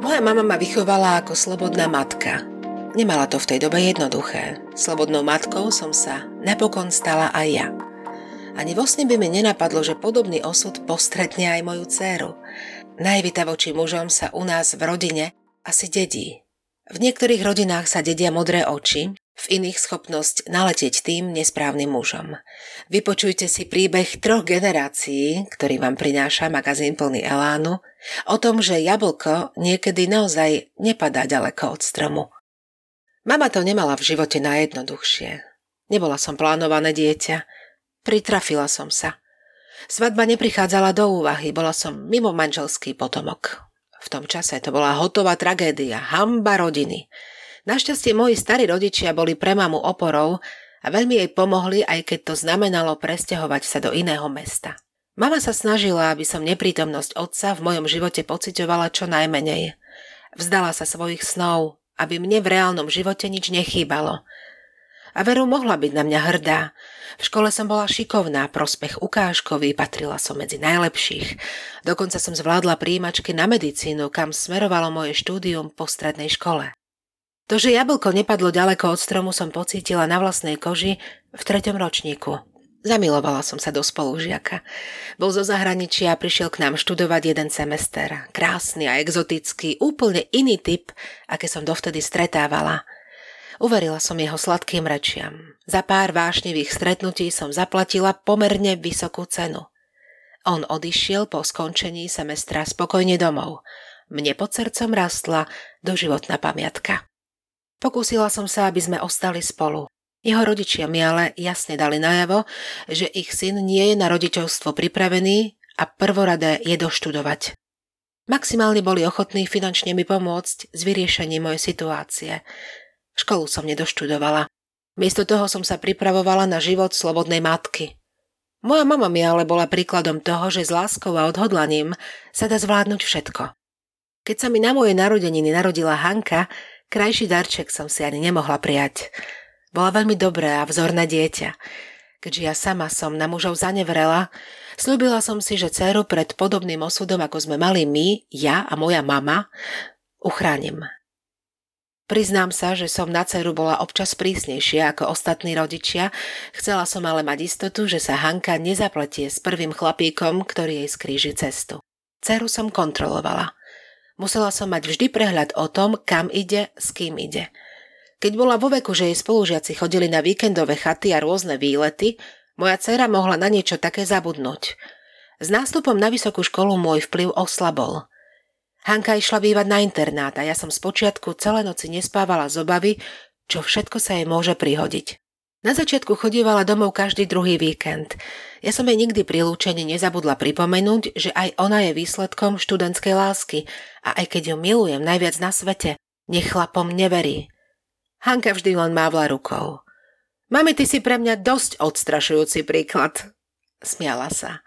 Moja mama ma vychovala ako slobodná matka. Nemala to v tej dobe jednoduché. Slobodnou matkou som sa napokon stala aj ja. Ani vo sne by mi nenapadlo, že podobný osud postretne aj moju dceru. Najvita voči mužom sa u nás v rodine asi dedí. V niektorých rodinách sa dedia modré oči, v iných schopnosť naletieť tým nesprávnym mužom. Vypočujte si príbeh troch generácií, ktorý vám prináša magazín plný elánu, o tom, že jablko niekedy naozaj nepadá ďaleko od stromu. Mama to nemala v živote najjednoduchšie. Nebola som plánované dieťa, pritrafila som sa. Svadba neprichádzala do úvahy, bola som mimo manželský potomok. V tom čase to bola hotová tragédia, hamba rodiny. Našťastie moji starí rodičia boli pre mamu oporou a veľmi jej pomohli, aj keď to znamenalo presťahovať sa do iného mesta. Mama sa snažila, aby som neprítomnosť otca v mojom živote pocitovala čo najmenej. Vzdala sa svojich snov, aby mne v reálnom živote nič nechýbalo. A veru mohla byť na mňa hrdá. V škole som bola šikovná, prospech ukážkový, patrila som medzi najlepších. Dokonca som zvládla príjimačky na medicínu, kam smerovalo moje štúdium po strednej škole. To, že jablko nepadlo ďaleko od stromu, som pocítila na vlastnej koži v treťom ročníku. Zamilovala som sa do spolužiaka. Bol zo zahraničia a prišiel k nám študovať jeden semester. Krásny a exotický, úplne iný typ, aké som dovtedy stretávala. Uverila som jeho sladkým rečiam. Za pár vášnivých stretnutí som zaplatila pomerne vysokú cenu. On odišiel po skončení semestra spokojne domov. Mne pod srdcom rastla doživotná pamiatka. Pokúsila som sa, aby sme ostali spolu. Jeho rodičia mi ale jasne dali najavo, že ich syn nie je na rodičovstvo pripravený a prvoradé je doštudovať. Maximálne boli ochotní finančne mi pomôcť s vyriešením mojej situácie. Školu som nedoštudovala. Miesto toho som sa pripravovala na život slobodnej matky. Moja mama mi ale bola príkladom toho, že s láskou a odhodlaním sa dá zvládnuť všetko. Keď sa mi na moje narodeniny narodila Hanka, Krajší darček som si ani nemohla prijať. Bola veľmi dobré a vzorné dieťa. Keďže ja sama som na mužov zanevrela, slúbila som si, že dceru pred podobným osudom, ako sme mali my, ja a moja mama, uchránim. Priznám sa, že som na dceru bola občas prísnejšia ako ostatní rodičia, chcela som ale mať istotu, že sa Hanka nezapletie s prvým chlapíkom, ktorý jej skríži cestu. Ceru som kontrolovala. Musela som mať vždy prehľad o tom, kam ide, s kým ide. Keď bola vo veku, že jej spolužiaci chodili na víkendové chaty a rôzne výlety, moja dcera mohla na niečo také zabudnúť. S nástupom na vysokú školu môj vplyv oslabol. Hanka išla bývať na internát a ja som spočiatku celé noci nespávala z obavy, čo všetko sa jej môže prihodiť. Na začiatku chodívala domov každý druhý víkend. Ja som jej nikdy pri lúčení nezabudla pripomenúť, že aj ona je výsledkom študentskej lásky a aj keď ju milujem najviac na svete, nech chlapom neverí. Hanka vždy len mávla rukou. Mami, ty si pre mňa dosť odstrašujúci príklad. Smiala sa.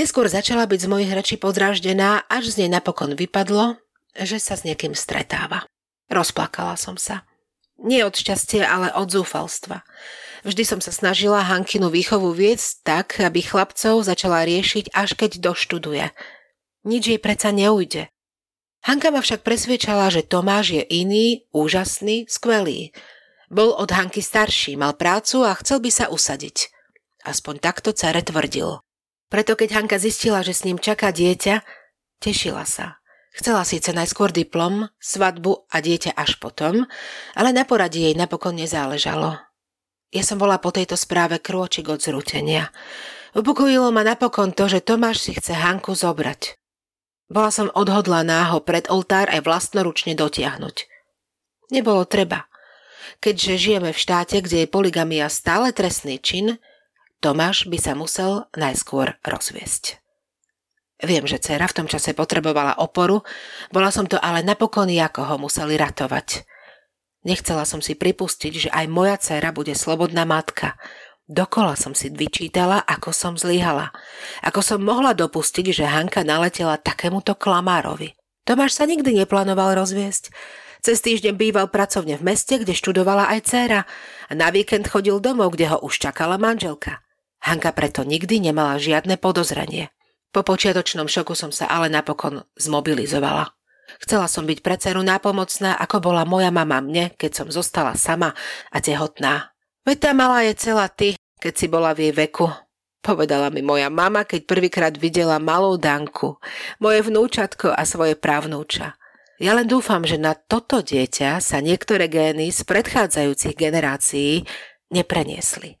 Neskôr začala byť z mojich rečí podráždená, až z nej napokon vypadlo, že sa s niekým stretáva. Rozplakala som sa. Nie od šťastia, ale od zúfalstva. Vždy som sa snažila Hankinu výchovu viesť tak, aby chlapcov začala riešiť, až keď doštuduje. Nič jej predsa neujde. Hanka ma však presviečala, že Tomáš je iný, úžasný, skvelý. Bol od Hanky starší, mal prácu a chcel by sa usadiť. Aspoň takto care tvrdil. Preto keď Hanka zistila, že s ním čaká dieťa, tešila sa. Chcela síce najskôr diplom, svadbu a dieťa až potom, ale na poradí jej napokon nezáležalo. Ja som bola po tejto správe krôčik od zrútenia. Upokojilo ma napokon to, že Tomáš si chce Hanku zobrať. Bola som odhodlaná ho pred oltár aj vlastnoručne dotiahnuť. Nebolo treba. Keďže žijeme v štáte, kde je poligamia stále trestný čin, Tomáš by sa musel najskôr rozviesť. Viem, že dcera v tom čase potrebovala oporu, bola som to ale napokon ja, koho museli ratovať. Nechcela som si pripustiť, že aj moja dcera bude slobodná matka. Dokola som si vyčítala, ako som zlyhala. Ako som mohla dopustiť, že Hanka naletela takémuto klamárovi. Tomáš sa nikdy neplánoval rozviesť. Cez týždeň býval pracovne v meste, kde študovala aj dcéra a na víkend chodil domov, kde ho už čakala manželka. Hanka preto nikdy nemala žiadne podozrenie. Po počiatočnom šoku som sa ale napokon zmobilizovala. Chcela som byť pre dceru nápomocná, ako bola moja mama mne, keď som zostala sama a tehotná. Veď tá malá je celá ty, keď si bola v jej veku, povedala mi moja mama, keď prvýkrát videla malú Danku, moje vnúčatko a svoje právnúča. Ja len dúfam, že na toto dieťa sa niektoré gény z predchádzajúcich generácií nepreniesli.